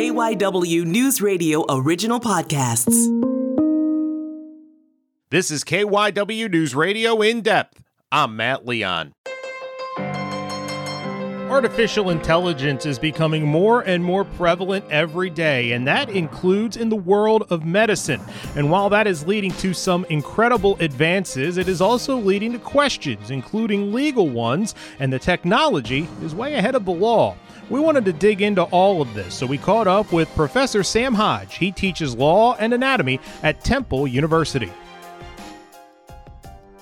KYW News Radio original podcasts. This is KYW News Radio in depth. I'm Matt Leon. Artificial intelligence is becoming more and more prevalent every day, and that includes in the world of medicine. And while that is leading to some incredible advances, it is also leading to questions, including legal ones, and the technology is way ahead of the law. We wanted to dig into all of this, so we caught up with Professor Sam Hodge. He teaches law and anatomy at Temple University.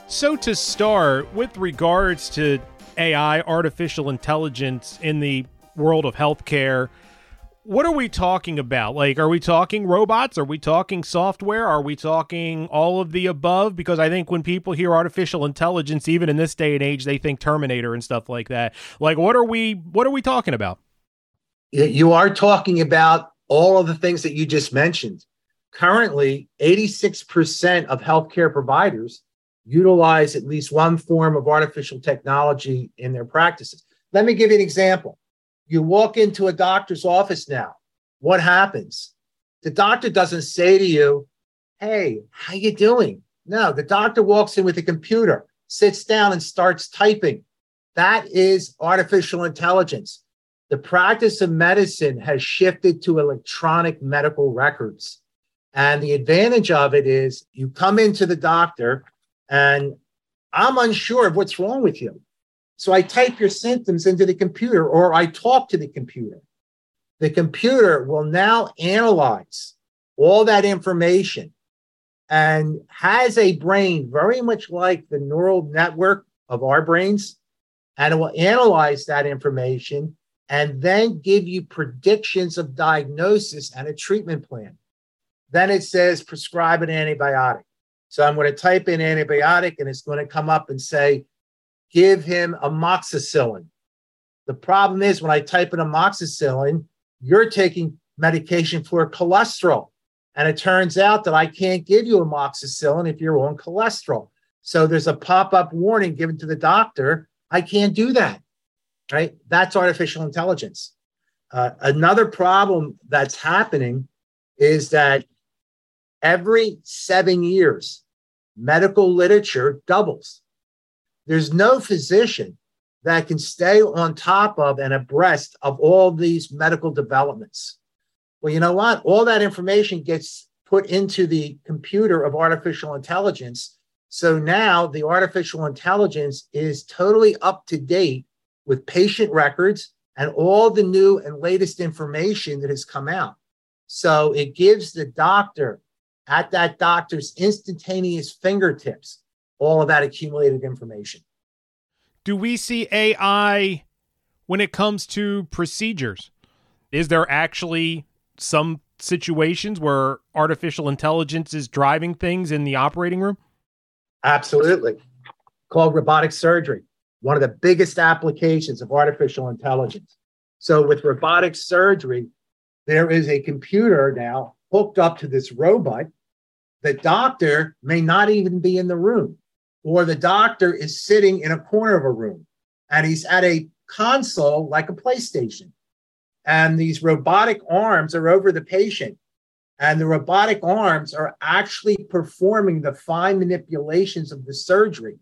So, to start, with regards to AI, artificial intelligence in the world of healthcare, what are we talking about? Like, are we talking robots? Are we talking software? Are we talking all of the above? Because I think when people hear artificial intelligence, even in this day and age, they think Terminator and stuff like that. Like, what are we? What are we talking about? You are talking about all of the things that you just mentioned. Currently, 86% of healthcare providers utilize at least one form of artificial technology in their practices. Let me give you an example. You walk into a doctor's office now. What happens? The doctor doesn't say to you, "Hey, how you doing?" No, the doctor walks in with a computer, sits down and starts typing. That is artificial intelligence. The practice of medicine has shifted to electronic medical records. And the advantage of it is you come into the doctor and I'm unsure of what's wrong with you. So I type your symptoms into the computer or I talk to the computer. The computer will now analyze all that information and has a brain very much like the neural network of our brains. And it will analyze that information and then give you predictions of diagnosis and a treatment plan. Then it says prescribe an antibiotic. So I'm going to type in antibiotic and it's going to come up and say, give him amoxicillin. The problem is when I type in amoxicillin, you're taking medication for cholesterol. And it turns out that I can't give you amoxicillin if you're on cholesterol. So there's a pop up warning given to the doctor. I can't do that. Right? That's artificial intelligence. Uh, another problem that's happening is that every seven years, medical literature doubles. There's no physician that can stay on top of and abreast of all these medical developments. Well, you know what? All that information gets put into the computer of artificial intelligence. So now the artificial intelligence is totally up to date with patient records and all the new and latest information that has come out. So it gives the doctor at that doctor's instantaneous fingertips all of that accumulated information. Do we see AI when it comes to procedures? Is there actually some situations where artificial intelligence is driving things in the operating room? Absolutely. Called robotic surgery, one of the biggest applications of artificial intelligence. So, with robotic surgery, there is a computer now hooked up to this robot the doctor may not even be in the room, or the doctor is sitting in a corner of a room and he's at a console like a PlayStation. And these robotic arms are over the patient. And the robotic arms are actually performing the fine manipulations of the surgery.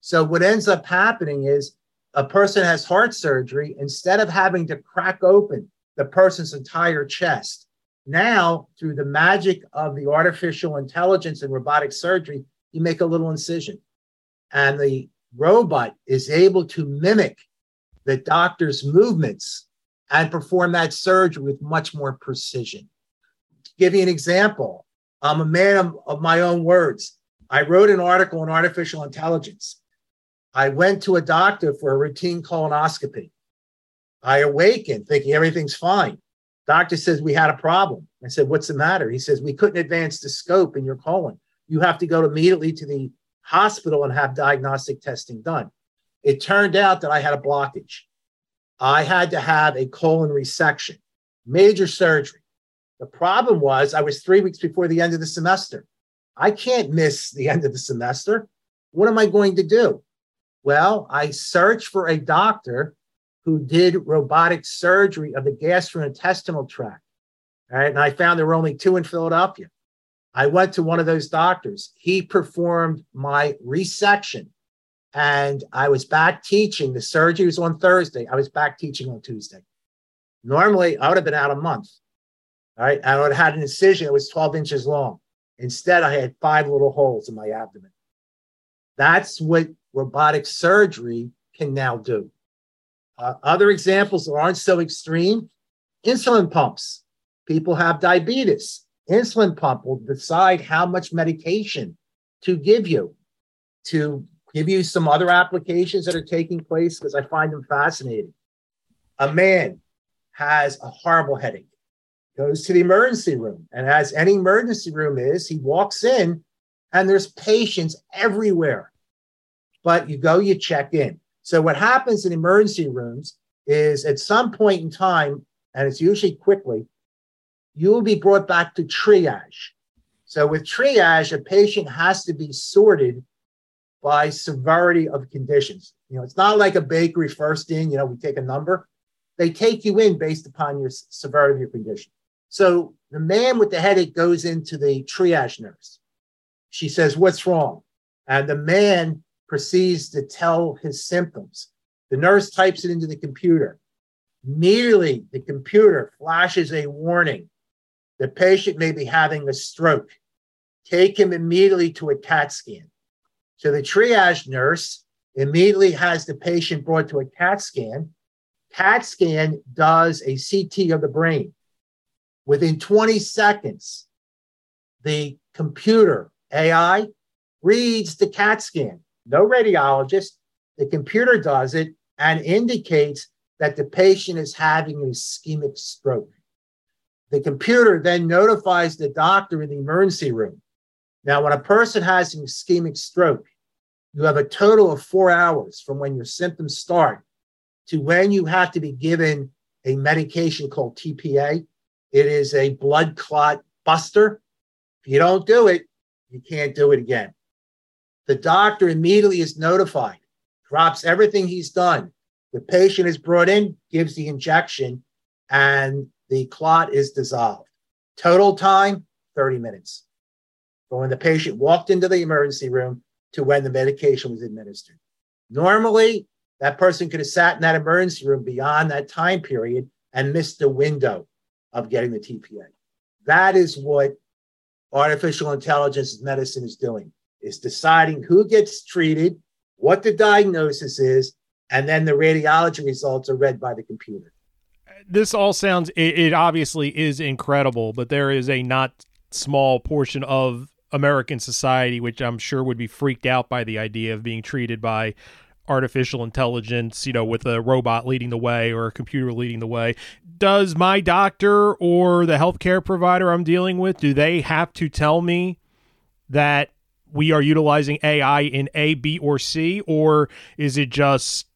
So, what ends up happening is a person has heart surgery, instead of having to crack open the person's entire chest, now, through the magic of the artificial intelligence and robotic surgery, you make a little incision. And the robot is able to mimic the doctor's movements and perform that surgery with much more precision. To give you an example, I'm a man of, of my own words. I wrote an article on artificial intelligence. I went to a doctor for a routine colonoscopy. I awakened thinking everything's fine. Doctor says we had a problem. I said, What's the matter? He says, We couldn't advance the scope in your colon. You have to go immediately to the hospital and have diagnostic testing done. It turned out that I had a blockage. I had to have a colon resection, major surgery. The problem was I was three weeks before the end of the semester. I can't miss the end of the semester. What am I going to do? Well, I searched for a doctor who did robotic surgery of the gastrointestinal tract. All right. And I found there were only two in Philadelphia. I went to one of those doctors. He performed my resection and I was back teaching. The surgery was on Thursday. I was back teaching on Tuesday. Normally, I would have been out a month. All right. I would have had an incision that was 12 inches long. Instead, I had five little holes in my abdomen. That's what robotic surgery can now do. Uh, other examples that aren't so extreme insulin pumps. People have diabetes. Insulin pump will decide how much medication to give you to give you some other applications that are taking place because I find them fascinating. A man has a horrible headache, goes to the emergency room, and as any emergency room is, he walks in and there's patients everywhere. But you go, you check in. So what happens in emergency rooms is at some point in time, and it's usually quickly, you will be brought back to triage. So with triage, a patient has to be sorted by severity of conditions. You know, it's not like a bakery first in, you know, we take a number. They take you in based upon your severity of your condition. So the man with the headache goes into the triage nurse. She says, What's wrong? And the man proceeds to tell his symptoms. The nurse types it into the computer. Immediately, the computer flashes a warning. The patient may be having a stroke. Take him immediately to a CAT scan. So the triage nurse immediately has the patient brought to a CAT scan. CAT scan does a CT of the brain. Within 20 seconds, the computer AI reads the CAT scan. No radiologist. The computer does it and indicates that the patient is having an ischemic stroke. The computer then notifies the doctor in the emergency room. Now, when a person has an ischemic stroke, you have a total of four hours from when your symptoms start to when you have to be given a medication called TPA. It is a blood clot buster. If you don't do it, you can't do it again. The doctor immediately is notified, drops everything he's done. The patient is brought in, gives the injection, and the clot is dissolved. Total time 30 minutes. From when the patient walked into the emergency room to when the medication was administered. Normally, that person could have sat in that emergency room beyond that time period and missed the window of getting the TPA. That is what artificial intelligence medicine is doing, is deciding who gets treated, what the diagnosis is, and then the radiology results are read by the computer. This all sounds, it, it obviously is incredible, but there is a not small portion of American society, which I'm sure would be freaked out by the idea of being treated by artificial intelligence, you know, with a robot leading the way or a computer leading the way. Does my doctor or the healthcare provider I'm dealing with, do they have to tell me that we are utilizing AI in A, B, or C, or is it just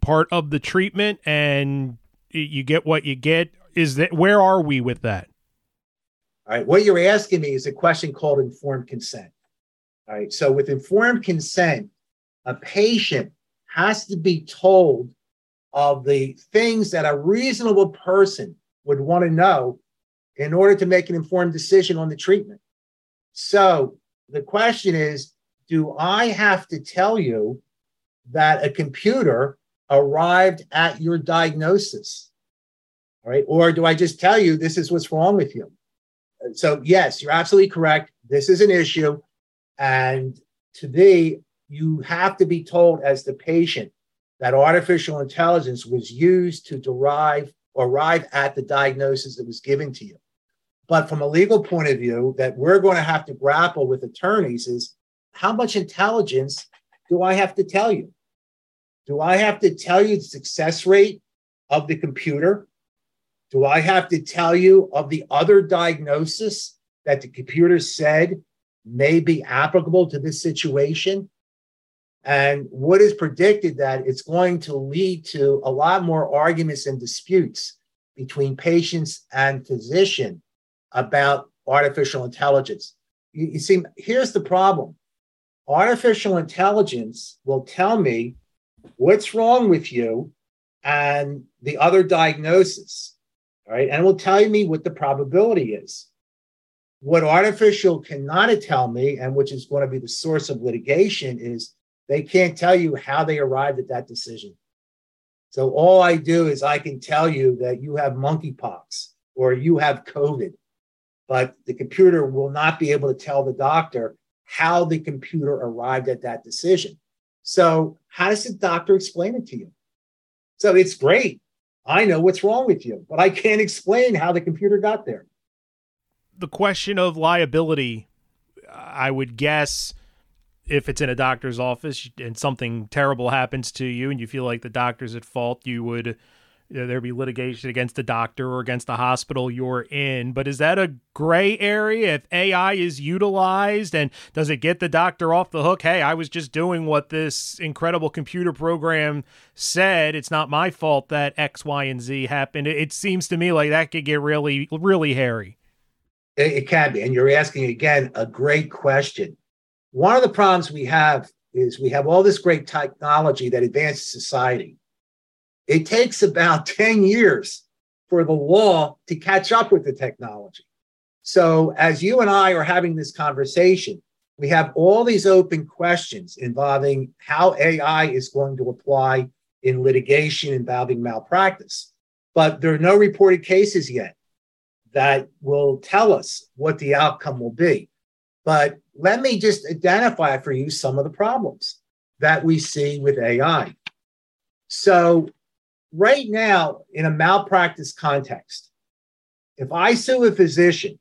part of the treatment and you get what you get? Is that where are we with that? All right. What you're asking me is a question called informed consent. All right. So, with informed consent, a patient has to be told of the things that a reasonable person would want to know in order to make an informed decision on the treatment. So, the question is do I have to tell you that a computer arrived at your diagnosis? All right. Or do I just tell you this is what's wrong with you? so yes, you're absolutely correct. This is an issue. And to be, you have to be told as the patient that artificial intelligence was used to derive arrive at the diagnosis that was given to you. But from a legal point of view, that we're going to have to grapple with attorneys is how much intelligence do I have to tell you? Do I have to tell you the success rate of the computer? Do I have to tell you of the other diagnosis that the computer said may be applicable to this situation? And what is predicted that it's going to lead to a lot more arguments and disputes between patients and physician about artificial intelligence. You, you see, here's the problem artificial intelligence will tell me what's wrong with you and the other diagnosis right. And will tell me what the probability is. What artificial cannot tell me, and which is going to be the source of litigation, is they can't tell you how they arrived at that decision. So all I do is I can tell you that you have monkeypox or you have COVID, but the computer will not be able to tell the doctor how the computer arrived at that decision. So, how does the doctor explain it to you? So, it's great. I know what's wrong with you, but I can't explain how the computer got there. The question of liability, I would guess if it's in a doctor's office and something terrible happens to you and you feel like the doctor's at fault, you would there'd be litigation against the doctor or against the hospital you're in. But is that a gray area if AI is utilized and does it get the doctor off the hook? Hey, I was just doing what this incredible computer program said. It's not my fault that X, Y, and Z happened. It seems to me like that could get really, really hairy. It, can be. And you're asking again a great question. One of the problems we have is we have all this great technology that advances society it takes about 10 years for the law to catch up with the technology. So, as you and I are having this conversation, we have all these open questions involving how AI is going to apply in litigation involving malpractice. But there are no reported cases yet that will tell us what the outcome will be. But let me just identify for you some of the problems that we see with AI. So, right now, in a malpractice context, if I sue a physician,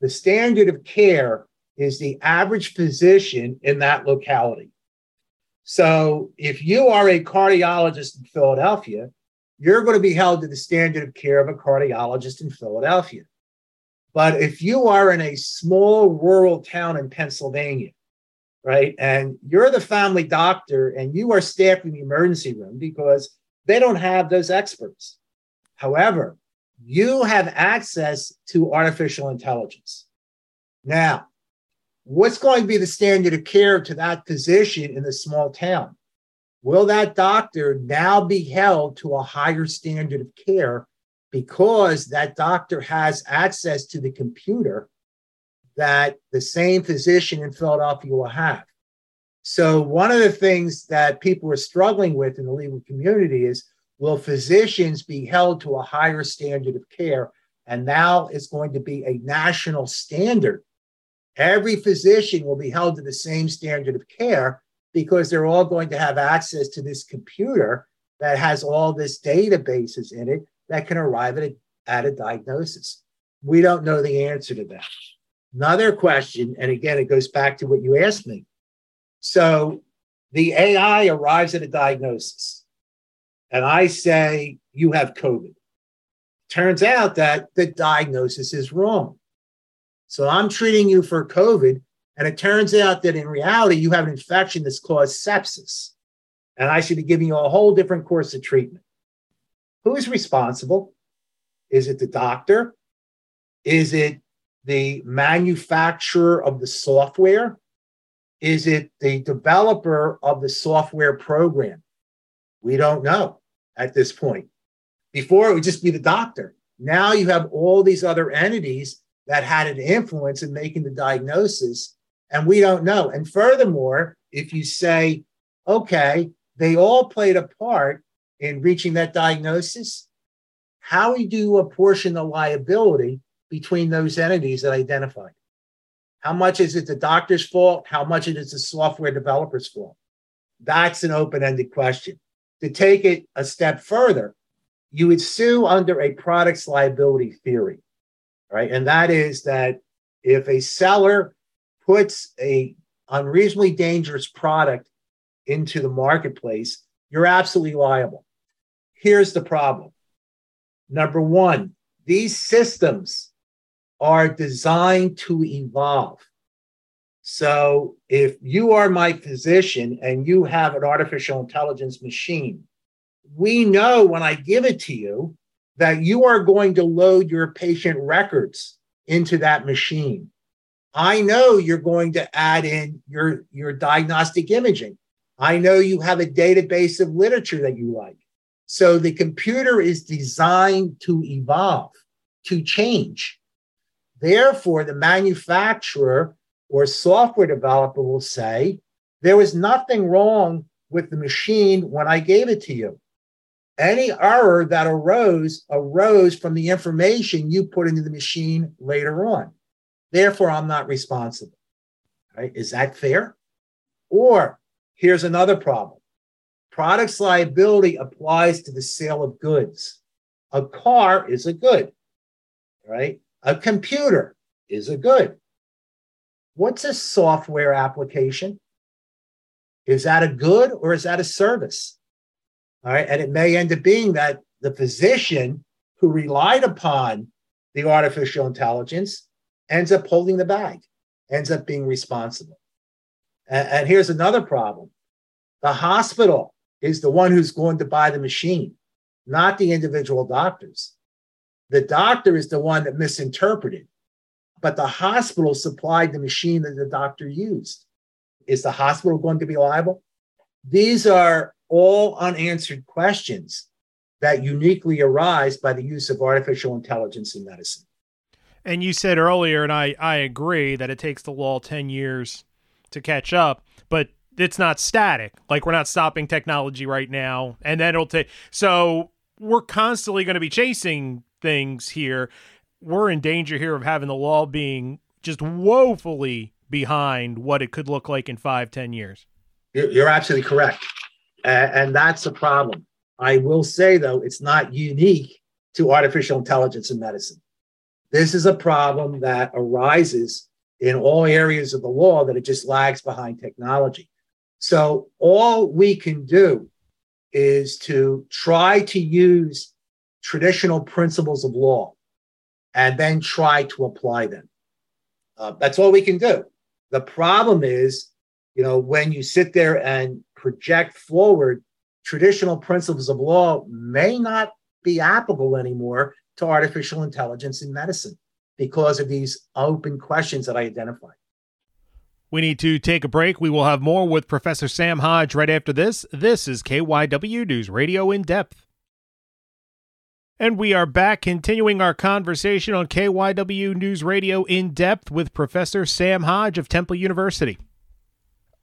the standard of care is the average physician in that locality. So if you are a cardiologist in Philadelphia, you're going to be held to the standard of care of a cardiologist in Philadelphia. But if you are in a small rural town in Pennsylvania, right, and you're the family doctor and you are staffing the emergency room because they don't have those experts. However, you have access to artificial intelligence. Now, what's going to be the standard of care to that physician in the small town? Will that doctor now be held to a higher standard of care because that doctor has access to the computer that the same physician in Philadelphia will have? So, one of the things that people are struggling with in the legal community is will physicians be held to a higher standard of care? And now it's going to be a national standard. Every physician will be held to the same standard of care because they're all going to have access to this computer that has all this databases in it that can arrive at a, at a diagnosis. We don't know the answer to that. Another question, and again, it goes back to what you asked me so the AI arrives at a diagnosis, and I say, You have COVID. Turns out that the diagnosis is wrong. So I'm treating you for COVID, and it turns out that in reality, you have an infection that's caused sepsis. And I should be giving you a whole different course of treatment. Who is responsible? Is it the doctor? Is it the manufacturer of the software? Is it the developer of the software program? We don't know at this point. Before it would just be the doctor. Now you have all these other entities that had an influence in making the diagnosis, and we don't know. And furthermore, if you say, okay, they all played a part in reaching that diagnosis, how do you apportion the liability between those entities that identified? How much is it the doctor's fault? How much is it the software developer's fault? That's an open ended question. To take it a step further, you would sue under a products liability theory, right? And that is that if a seller puts a unreasonably dangerous product into the marketplace, you're absolutely liable. Here's the problem. Number one, these systems are designed to evolve. So if you are my physician and you have an artificial intelligence machine, we know when I give it to you that you are going to load your patient records into that machine. I know you're going to add in your, your diagnostic imaging. I know you have a database of literature that you like. So the computer is designed to evolve, to change. Therefore, the manufacturer or software developer will say, there was nothing wrong with the machine when I gave it to you. Any error that arose arose from the information you put into the machine later on. Therefore, I'm not responsible. Right? Is that fair? Or here's another problem products liability applies to the sale of goods. A car is a good, right? A computer is a good. What's a software application? Is that a good or is that a service? All right. And it may end up being that the physician who relied upon the artificial intelligence ends up holding the bag, ends up being responsible. And, and here's another problem the hospital is the one who's going to buy the machine, not the individual doctors. The doctor is the one that misinterpreted, but the hospital supplied the machine that the doctor used. Is the hospital going to be liable? These are all unanswered questions that uniquely arise by the use of artificial intelligence in medicine. And you said earlier, and I, I agree, that it takes the law 10 years to catch up, but it's not static. Like we're not stopping technology right now. And then it'll take, so we're constantly going to be chasing things here. We're in danger here of having the law being just woefully behind what it could look like in five, ten years. You're absolutely correct. And that's a problem. I will say, though, it's not unique to artificial intelligence in medicine. This is a problem that arises in all areas of the law that it just lags behind technology. So, all we can do is to try to use traditional principles of law and then try to apply them. Uh, that's all we can do. The problem is, you know, when you sit there and project forward, traditional principles of law may not be applicable anymore to artificial intelligence in medicine because of these open questions that I identified. We need to take a break. We will have more with Professor Sam Hodge right after this. This is KYW News Radio in depth. And we are back continuing our conversation on KYW News Radio in depth with Professor Sam Hodge of Temple University.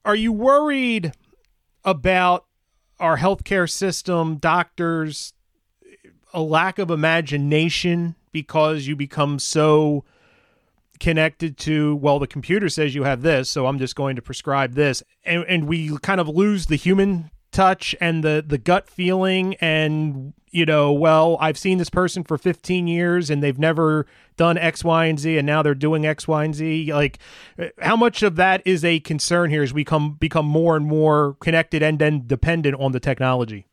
Are you worried about our healthcare system, doctors, a lack of imagination because you become so connected to well the computer says you have this so i'm just going to prescribe this and, and we kind of lose the human touch and the the gut feeling and you know well i've seen this person for 15 years and they've never done x y and z and now they're doing x y and z. Like uh, how much of that is a concern here as we come become more and more connected and then dependent on the technology?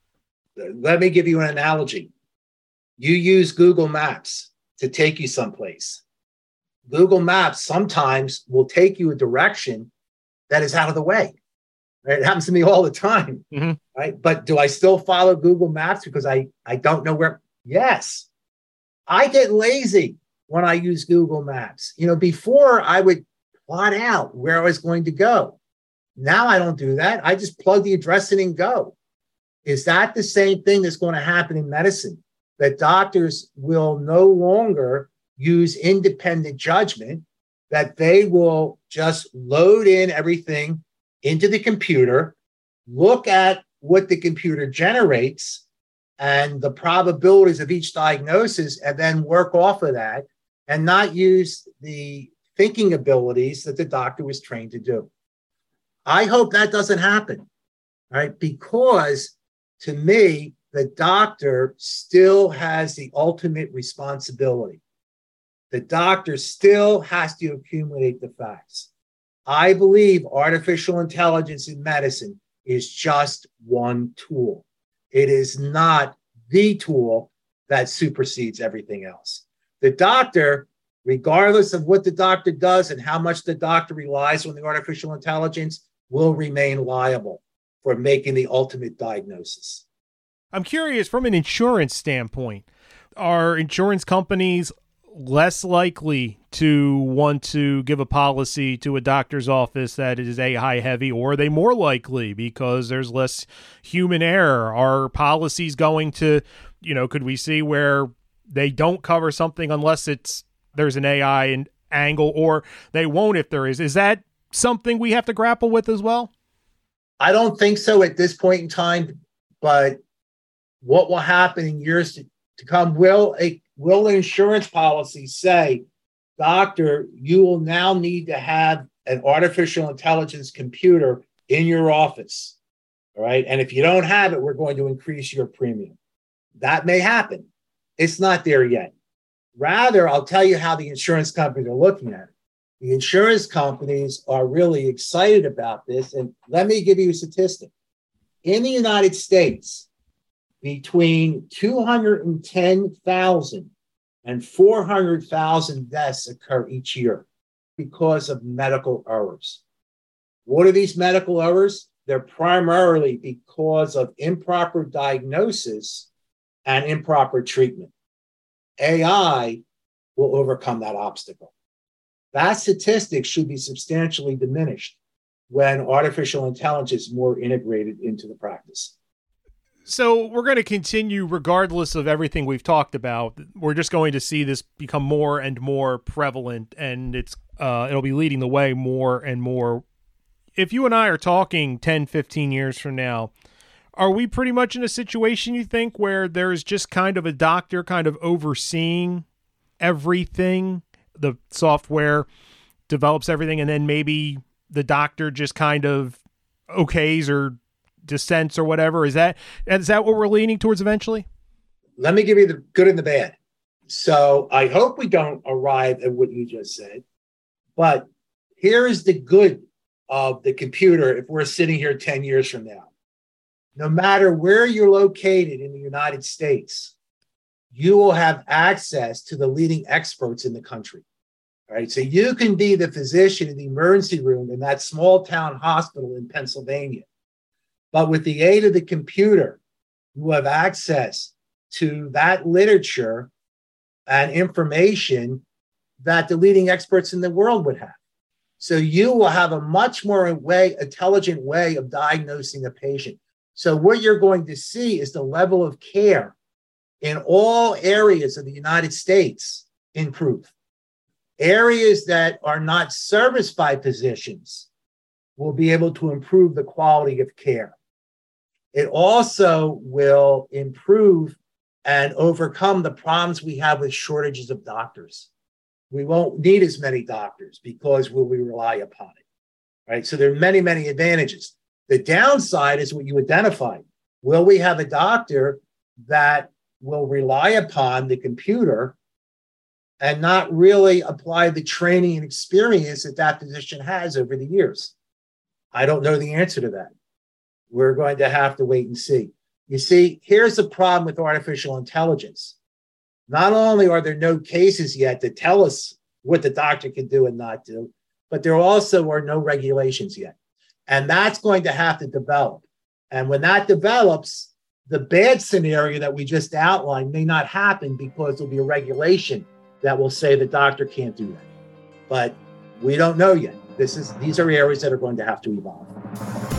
Let me give you an analogy. You use google maps to take you someplace. Google maps sometimes will take you a direction that is out of the way? It happens to me all the time. Mm-hmm. Right. But do I still follow Google Maps because I, I don't know where? Yes. I get lazy when I use Google Maps. You know, before I would plot out where I was going to go. Now I don't do that. I just plug the address in and go. Is that the same thing that's going to happen in medicine? That doctors will no longer use independent judgment, that they will just load in everything into the computer, look at what the computer generates and the probabilities of each diagnosis, and then work off of that and not use the thinking abilities that the doctor was trained to do. I hope that doesn't happen, right? Because to me, the doctor still has the ultimate responsibility. The doctor still has to accumulate the facts. I believe artificial intelligence in medicine is just one tool. It is not the tool that supersedes everything else. The doctor, regardless of what the doctor does and how much the doctor relies on the artificial intelligence, will remain liable for making the ultimate diagnosis. I'm curious from an insurance standpoint, are insurance companies less likely to want to give a policy to a doctor's office that is a high heavy or are they more likely because there's less human error? Are policies going to you know could we see where they don't cover something unless it's there's an ai and angle or they won't if there is? Is that something we have to grapple with as well? I don't think so at this point in time but what will happen in years to, to come will a will insurance policy say doctor, you will now need to have an artificial intelligence computer in your office. All right. And if you don't have it, we're going to increase your premium. That may happen. It's not there yet. Rather, I'll tell you how the insurance companies are looking at it. The insurance companies are really excited about this. And let me give you a statistic. In the United States, between 210,000 and 400,000 deaths occur each year because of medical errors. What are these medical errors? They're primarily because of improper diagnosis and improper treatment. AI will overcome that obstacle. That statistic should be substantially diminished when artificial intelligence is more integrated into the practice. So we're going to continue regardless of everything we've talked about. We're just going to see this become more and more prevalent and it's uh, it'll be leading the way more and more. If you and I are talking 10, 15 years from now, are we pretty much in a situation you think where there's just kind of a doctor kind of overseeing everything? The software develops everything and then maybe the doctor just kind of okays or dissents or whatever. Is that is that what we're leaning towards eventually? Let me give you the good and the bad. So I hope we don't arrive at what you just said, but here is the good of the computer if we're sitting here 10 years from now. No matter where you're located in the United States, you will have access to the leading experts in the country. All right. So you can be the physician in the emergency room in that small town hospital in Pennsylvania. But with the aid of the computer, you have access to that literature and information that the leading experts in the world would have. So you will have a much more way, intelligent way of diagnosing a patient. So what you're going to see is the level of care in all areas of the United States improve. Areas that are not serviced by physicians will be able to improve the quality of care. It also will improve and overcome the problems we have with shortages of doctors. We won't need as many doctors because will we rely upon it? Right. So there are many, many advantages. The downside is what you identified. Will we have a doctor that will rely upon the computer and not really apply the training and experience that that physician has over the years? I don't know the answer to that. We're going to have to wait and see. You see, here's the problem with artificial intelligence. Not only are there no cases yet that tell us what the doctor can do and not do, but there also are no regulations yet. And that's going to have to develop. And when that develops, the bad scenario that we just outlined may not happen because there'll be a regulation that will say the doctor can't do that. But we don't know yet. This is these are areas that are going to have to evolve.